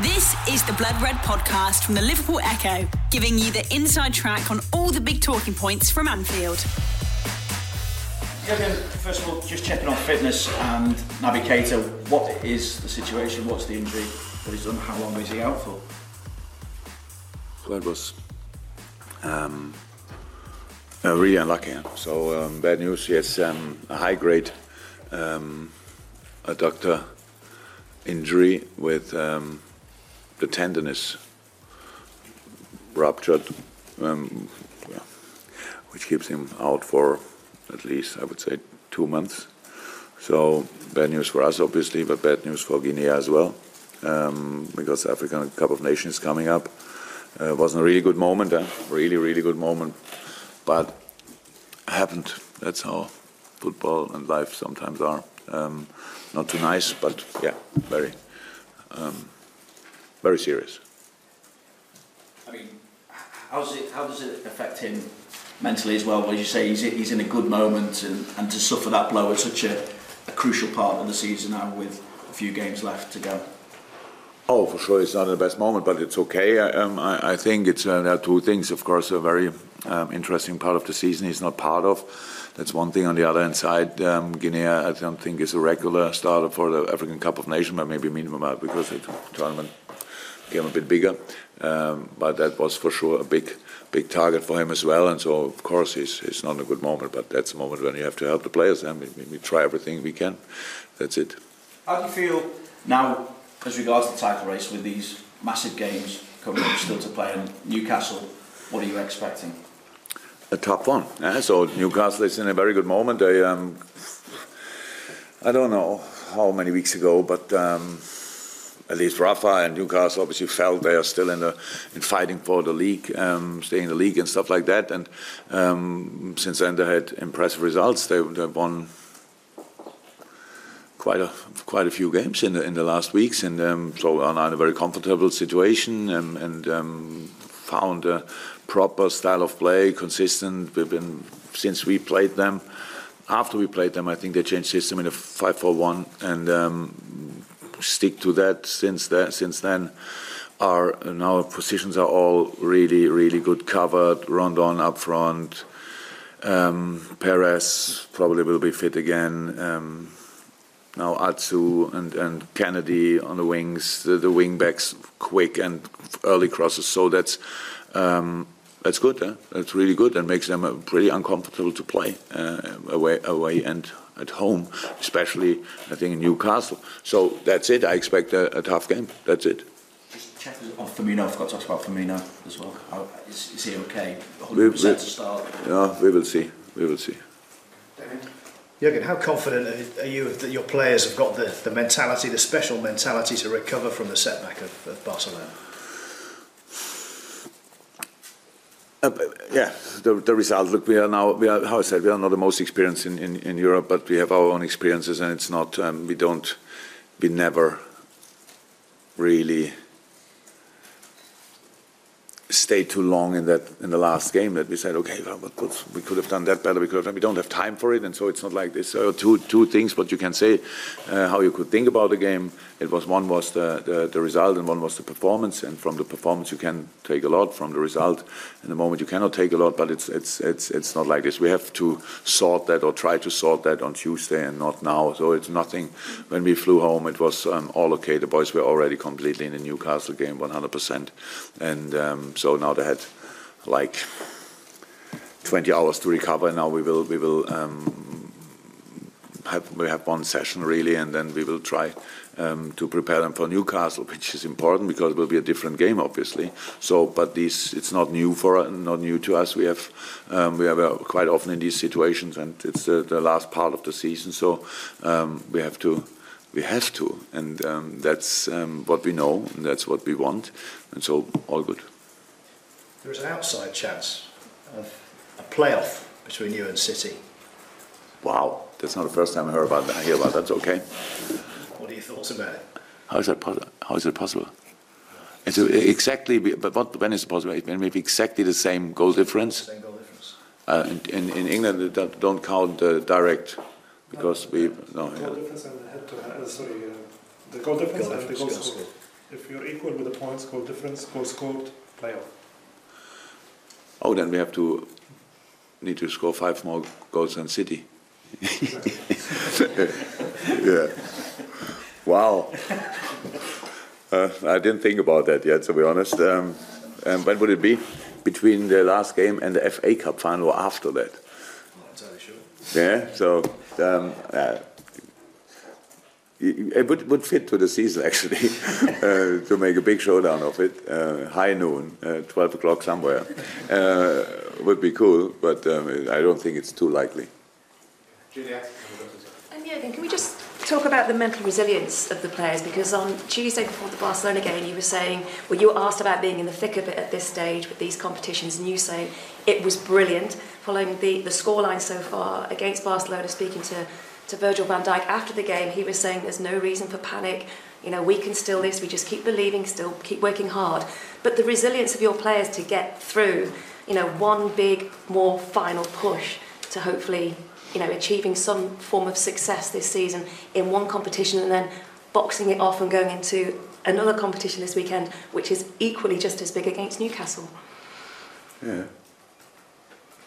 This is the Blood Red podcast from the Liverpool Echo, giving you the inside track on all the big talking points from Anfield. Jürgen, first of all, just checking on fitness and Naby Keita. What is the situation? What's the injury that he's done? How long is he out for? Well, it was um, uh, really unlucky. So um, bad news. He has um, a high grade um, adductor injury with um, the tendon is ruptured, um, which keeps him out for at least, I would say, two months. So bad news for us, obviously, but bad news for Guinea as well, um, because African Cup of Nations coming up. Uh, wasn't a really good moment, eh? really, really good moment, but happened. That's how football and life sometimes are. Um, not too nice, but yeah, very, um, very serious. I mean, how's it, how does it affect him mentally as well? As you say, he's, he's in a good moment, and, and to suffer that blow at such a, a crucial part of the season now with a few games left to go. Oh, for sure, it's not the best moment, but it's okay. I, um, I, I think it's uh, there are two things. Of course, a very um, interesting part of the season he's not part of. That's one thing. On the other hand side, um, Guinea, I don't think is a regular starter for the African Cup of Nations, but maybe minimum out because the tournament became a bit bigger. Um, but that was for sure a big, big target for him as well. And so, of course, it's, it's not a good moment, but that's a moment when you have to help the players. And we, we try everything we can. That's it. How do you feel now, as regards the title race, with these massive games coming up still to play in Newcastle? What are you expecting? a tough one. Yeah? So Newcastle is in a very good moment. They, um, I don't know how many weeks ago, but um, at least Rafa and Newcastle obviously felt they are still in the in fighting for the league, um, staying in the league and stuff like that. And um, since then they had impressive results. They, they won quite a quite a few games in the in the last weeks, and um, so are now in a very comfortable situation and, and um, found a proper style of play, consistent. We've been since we played them. After we played them, I think they changed system in a five-four-one and um, stick to that since that since then. Our now positions are all really really good covered. Rondon up front. Um, Perez probably will be fit again. Um, now Atsu and, and Kennedy on the wings, the, the wing backs quick and early crosses. So that's um, that's good. Huh? That's really good and makes them uh, pretty uncomfortable to play uh, away, away and at home, especially I think in Newcastle. So that's it. I expect a, a tough game. That's it. Just check on Firmino. I forgot to ask about Firmino as well. How, is, is he okay? 100% We- we- to start. Yeah, we will see. We will see. Jürgen, how confident are you that your players have got the, the mentality, the special mentality to recover from the setback of, of Barcelona? Uh, yeah, the, result. Look, we are now. How I said, we are not the most experienced in, Europe, but we have our own experiences, and it's not. Um, we don't. We never really stayed too long in that in the last game that we said, okay, well, but we could have done that better. We could have. Done, we don't have time for it, and so it's not like this. So two two things, but you can say uh, how you could think about the game. It was one was the, the the result, and one was the performance. And from the performance, you can take a lot. From the result, in the moment, you cannot take a lot. But it's it's it's it's not like this. We have to sort that or try to sort that on Tuesday and not now. So it's nothing. When we flew home, it was um, all okay. The boys were already completely in the Newcastle game, 100%, and. Um, so now they had like 20 hours to recover. Now we will we will um, have we have one session really, and then we will try um, to prepare them for Newcastle, which is important because it will be a different game, obviously. So, but this it's not new for not new to us. We have um, we have uh, quite often in these situations, and it's the, the last part of the season. So um, we have to we have to, and um, that's um, what we know, and that's what we want, and so all good. There is an outside chance of a playoff between you and City. Wow, that's not the first time I heard about that. I hear about that. That's okay. What are your thoughts about it? How is that possible? How is it possible? It's a- exactly, but what, when is it possible? When we have exactly the same goal difference. Same goal difference. Uh, in, in, in England, they don't- don't count the direct because we no. Goal Yeah. difference and head to head, uh, sorry, uh, the goal difference Goal and the goal goals scored. scored. If you're equal with the points, goal difference, goal scored, playoff. Oh, then we have to need to score five more goals than City. yeah. Wow. Uh, I didn't think about that yet, to be honest. Um, um, when would it be? Between the last game and the FA Cup final or after that? Not entirely sure. Yeah, so um, uh, it would, would fit to the season actually uh, to make a big showdown of it. Uh, high noon, uh, 12 o'clock somewhere, uh, would be cool, but um, I don't think it's too likely. Juliet. And Jurgen, can we just talk about the mental resilience of the players? Because on Tuesday before the Barcelona game, you were saying, well, you were asked about being in the thick of it at this stage with these competitions, and you say it was brilliant following the, the scoreline so far against Barcelona, speaking to, to Virgil van Dijk after the game, he was saying there's no reason for panic. You know, we can still this, we just keep believing, still keep working hard. But the resilience of your players to get through, you know, one big, more final push to hopefully you know, achieving some form of success this season in one competition and then boxing it off and going into another competition this weekend, which is equally just as big against Newcastle. Yeah.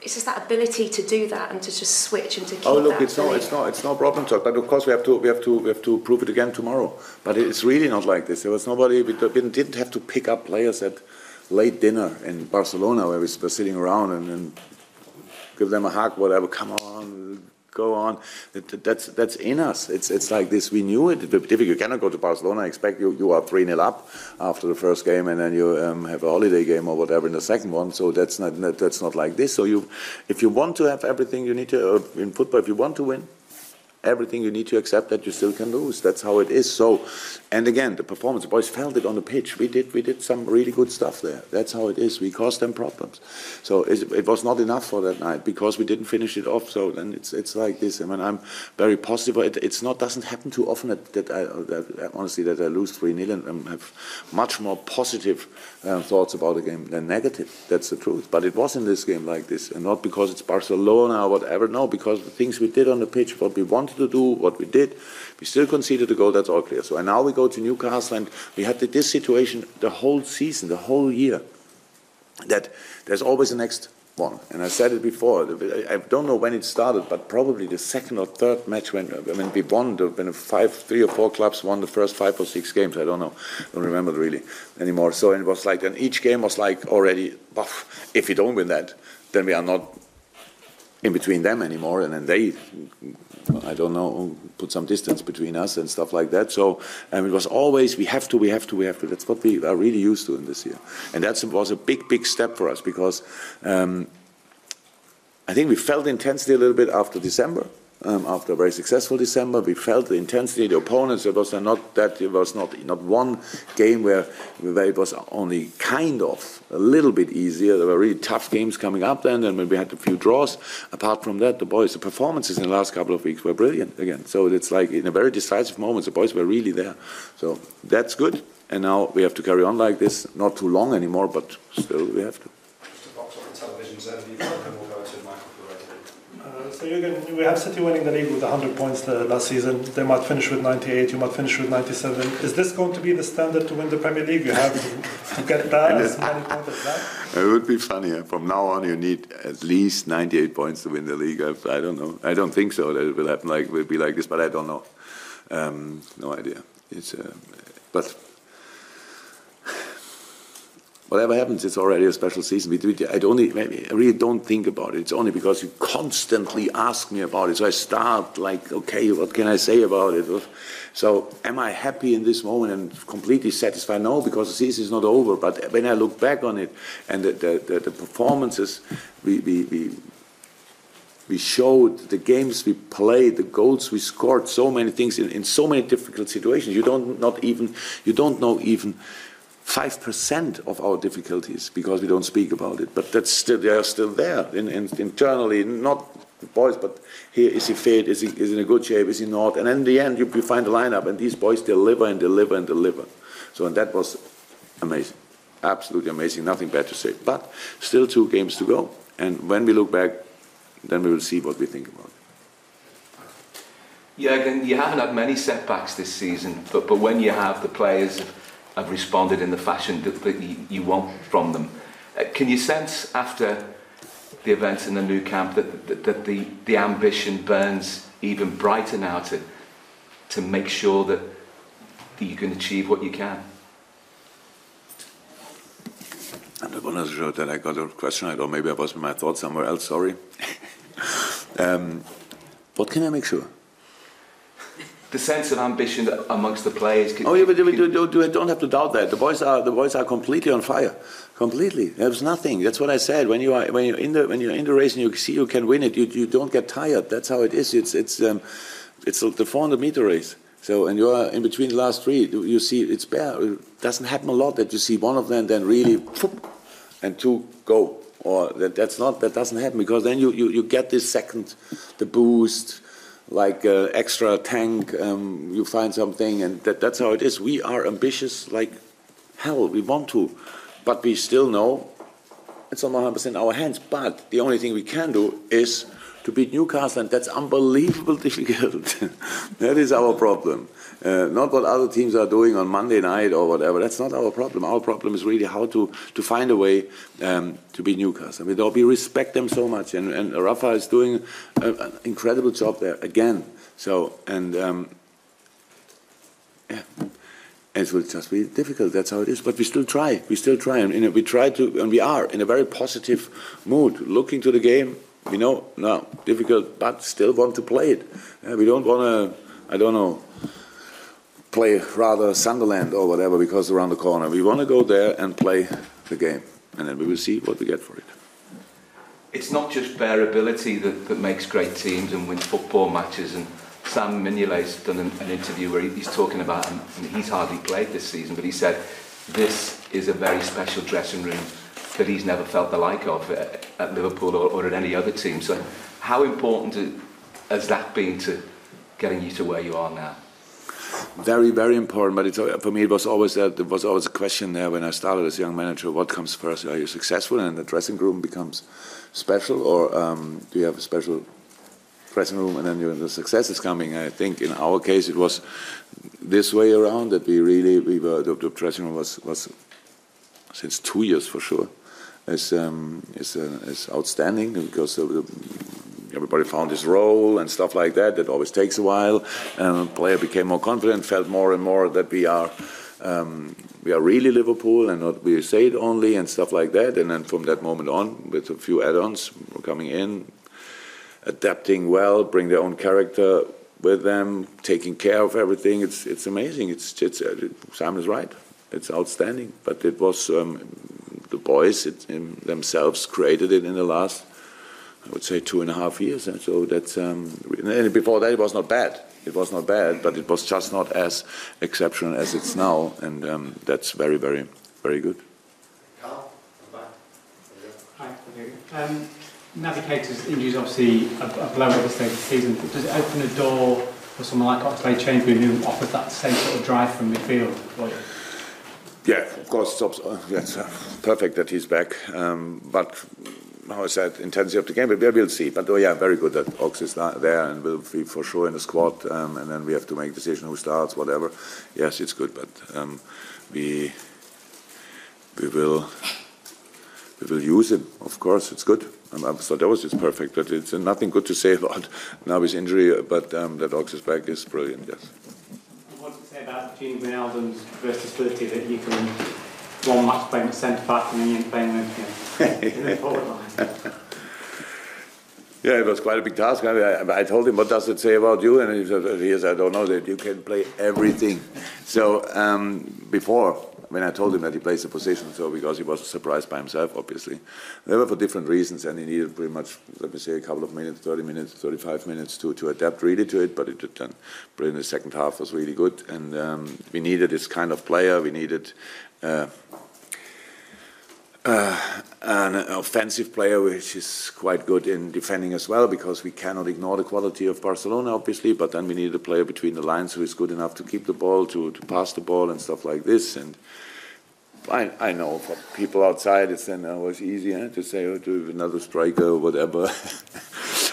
It's just that ability to do that and to just switch and to keep Oh look, it's no, belief. it's not, it's no problem, Chuck. But of course we have to, we have to, we have to prove it again tomorrow. But it's really not like this. There was nobody. We didn't didn't have to pick up players at late dinner in Barcelona where we were sitting around and, and give them a hug, whatever. Come on, go on. That's that's in us. It's it's like this. We knew it. If you cannot go to Barcelona, I expect you you are three 0 up after the first game, and then you um, have a holiday game or whatever in the second one. So that's not that's not like this. So you, if you want to have everything, you need to uh, in football. If you want to win, everything you need to accept that you still can lose. That's how it is. So, and again, the performance, the boys felt it on the pitch. We did, we did some really good stuff there. That's how it is. We caused them problems. So it, was not enough for that night because we didn't finish it off. So then it's it's like this. I mean, I'm very positive. It, it's not doesn't happen too often that, that I that, honestly that I lose three 0 and have much more positive um, thoughts about the game than negative. That's the truth. But it was in this game like this, and not because it's Barcelona or whatever. No, because the things we did on the pitch, what we wanted to do, what we did, we still conceded a goal. That's all clear. So and now we go to Newcastle, and we had this situation the whole season, the whole year. That there's always a next one, and I said it before. I don't know when it started, but probably the second or third match when when we won, the, when five, three or four clubs won the first five or six games. I don't know, don't remember really anymore. So it was like, and each game was like already. If we don't win that, then we are not in between them anymore, and then they, I don't know, put some distance between us and stuff like that. So um, it was always we have to, we have to, we have to. That's what we are really used to in this year, and that was a big, big step for us because um, I think we felt intensity a little bit after December. Um, after a very successful December, we felt the intensity. The opponents. It was not that. It was not not one game where, where it was only kind of a little bit easier. There were really tough games coming up then, and we had a few draws. Apart from that, the boys, the performances in the last couple of weeks were brilliant again. So it's like in a very decisive moment, the boys were really there. So that's good. And now we have to carry on like this. Not too long anymore, but still we have to. So Jurgen, we have City winning the league with 100 points the last season. They might finish with 98. You might finish with 97. Is this going to be the standard to win the Premier League? You have to, get that as many points as that. It would be funny. eh? From now on, you need at least 98 points to win the league. I, I don't know. I don't think so that it will happen like will be like this, but I don't know. Um, no idea. It's uh, but whatever happens, it's already a special season. I. I really don't think about it. It's only because you constantly ask me about it. So I start like, okay, what can I say about it? So am I happy in this moment and completely satisfied? No, because the season is not over. But when I look back on it and the, the, the, the performances we, we, we we showed the games we played, the goals we scored, so many things in, in so many difficult situations. You don't not even you don't know even five percent of our difficulties because we don't speak about it. But that's still they are still there in, in, internally, not boys, but here is he fit? Is he is in a good shape? Is he not? And in the end, you, you find the lineup, and these boys deliver and deliver and deliver. So and that was amazing, absolutely amazing. Nothing bad to say. But still two games to go, and when we look back then we will see what we think about it. Jurgen, you haven't had many setbacks this season, but, but when you have, the players have, responded in the fashion that, that you, you want from them. Uh, can you sense after the events in the Nou Camp that, that, that the, the ambition burns even brighter now to, to make sure that, that you can achieve what you can? I'm not sure that I got a question, or maybe I was in my thoughts somewhere else, sorry. um, what can I make sure? The sense of ambition amongst the players. Can, oh, yeah, but can, you don't have to doubt that. The boys are the boys are completely on fire, completely. There's nothing. That's what I said. When you are when you're in the when you're in the race and you see you can win it, you, you don't get tired. That's how it is. It's it's um, it's the 400 meter race. So and you are in between the last three. You see it's bare. It doesn't happen a lot that you see one of them then really and two go. Or that, that's not that doesn't happen because then you, you, you get this second, the boost like uh, extra tank, um, you find something, and that, that's how it is. We are ambitious like hell. We want to, but we still know it's not 100% in our hands. But the only thing we can do is to beat Newcastle, and that's unbelievably difficult. that is our problem. Uh, not what other teams are doing on Monday night or whatever. That's not our problem. Our problem is really how to, to find a way um, to be Newcastle. I mean, we respect them so much, and, and Rafa is doing a, an incredible job there again. So, and um, yeah. It will just be difficult. That's how it is. But we still try. We still try, and we try to, and we are in a very positive mood, looking to the game. We know, no, difficult, but still want to play it. Uh, we don't want to, I don't know, play rather Sunderland or whatever because around the corner. We want to go there and play the game, and then we will see what we get for it. It's not just bare ability that, that makes great teams and wins football matches. And Sam Mignolet's done an, an interview where he, he's talking about, and he's hardly played this season, but he said this is a very special dressing room that he's never felt the like of at, at Liverpool or, or at any other team. So, how important has that been to getting you to where you are now? Very, very important. But it's, for me, it was always a, there was always a question there when I started as a young manager: what comes first? Are you successful and the dressing room becomes special, or um, do you have a special dressing room and then you, the success is coming? I think in our case it was this way around that we really we were the, the dressing room was was since two years for sure is um, is, uh, is outstanding because uh, everybody found his role and stuff like that. That always takes a while. And the player became more confident, felt more and more that we are. Um, we are really Liverpool and not we say it only and stuff like that. And then from that moment on, with a few add-ons, coming in, adapting well, bring their own character with them, taking care of everything. It's it's amazing. It's it's uh, Simon is right. It's outstanding. But it was um, the boys it, themselves created it in the last, I would say, two and a half years. And so that's um, and before that it was not bad. It was not bad, but it was just not as exceptional as it's now, and um, that's very, very, very good. Hi, um, Naby Keita's injuries obviously a, a blow at this stage of the season. Does it open a door for someone like Oxlade-Chamberlain who offers that same sort of drive from midfield for you? Yeah, of course, it's uh, that's uh, perfect that he's back. Um, but how is that intensity of the game? But we'll see. But oh yeah, very good that Ox is there and will be for sure in the squad. Um, and then we have to make decision who starts, whatever. Yes, it's good, but um, we we will we will use him. Of course, it's good. Um, so that was just perfect. But it's nothing good to say about now his injury. But um, that Ox is back is brilliant. Yes What to say about Gini Wijnaldum's versatility that you can one match playing at centre back and you're playing with you know, forward line. Yeah, it was quite a big task. I, mean, I, I, told him, "What does it say about you?" And he said, "Yes, I don't know that you can play everything." So um, before, when I told him that he plays the position, so because he was surprised by himself, obviously, they were for different reasons, and he needed pretty much, let me say, a couple of minutes, 30 minutes, 35 minutes to, to adapt really to it. But it did but in the second half was really good, and um, we needed this kind of player. We needed. Uh, uh, an offensive player which is quite good in defending as well because we cannot ignore the quality of Barcelona obviously but then we need a player between the lines who is good enough to keep the ball to, to pass the ball and stuff like this. And I, I know for people outside it's then always easier to say oh, do another striker or whatever.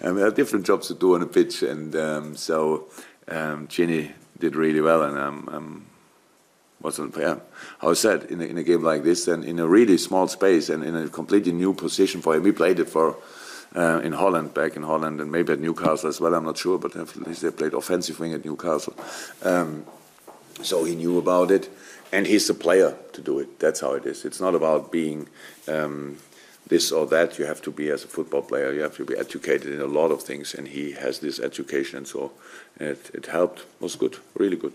And there are different jobs to do on a pitch and um, so um, Gini did really well and I'm, I'm wasn't yeah. How I said in a, in a game like this, and in a really small space and in a completely new position for him. We played it for uh, in Holland, back in Holland, and maybe at Newcastle as well. I'm not sure, but at least they played offensive wing at Newcastle. Um, so he knew about it, and he's the player to do it. That's how it is. It's not about being um, this or that. You have to be as a football player. You have to be educated in a lot of things, and he has this education. And so it, it helped. It Was good, really good.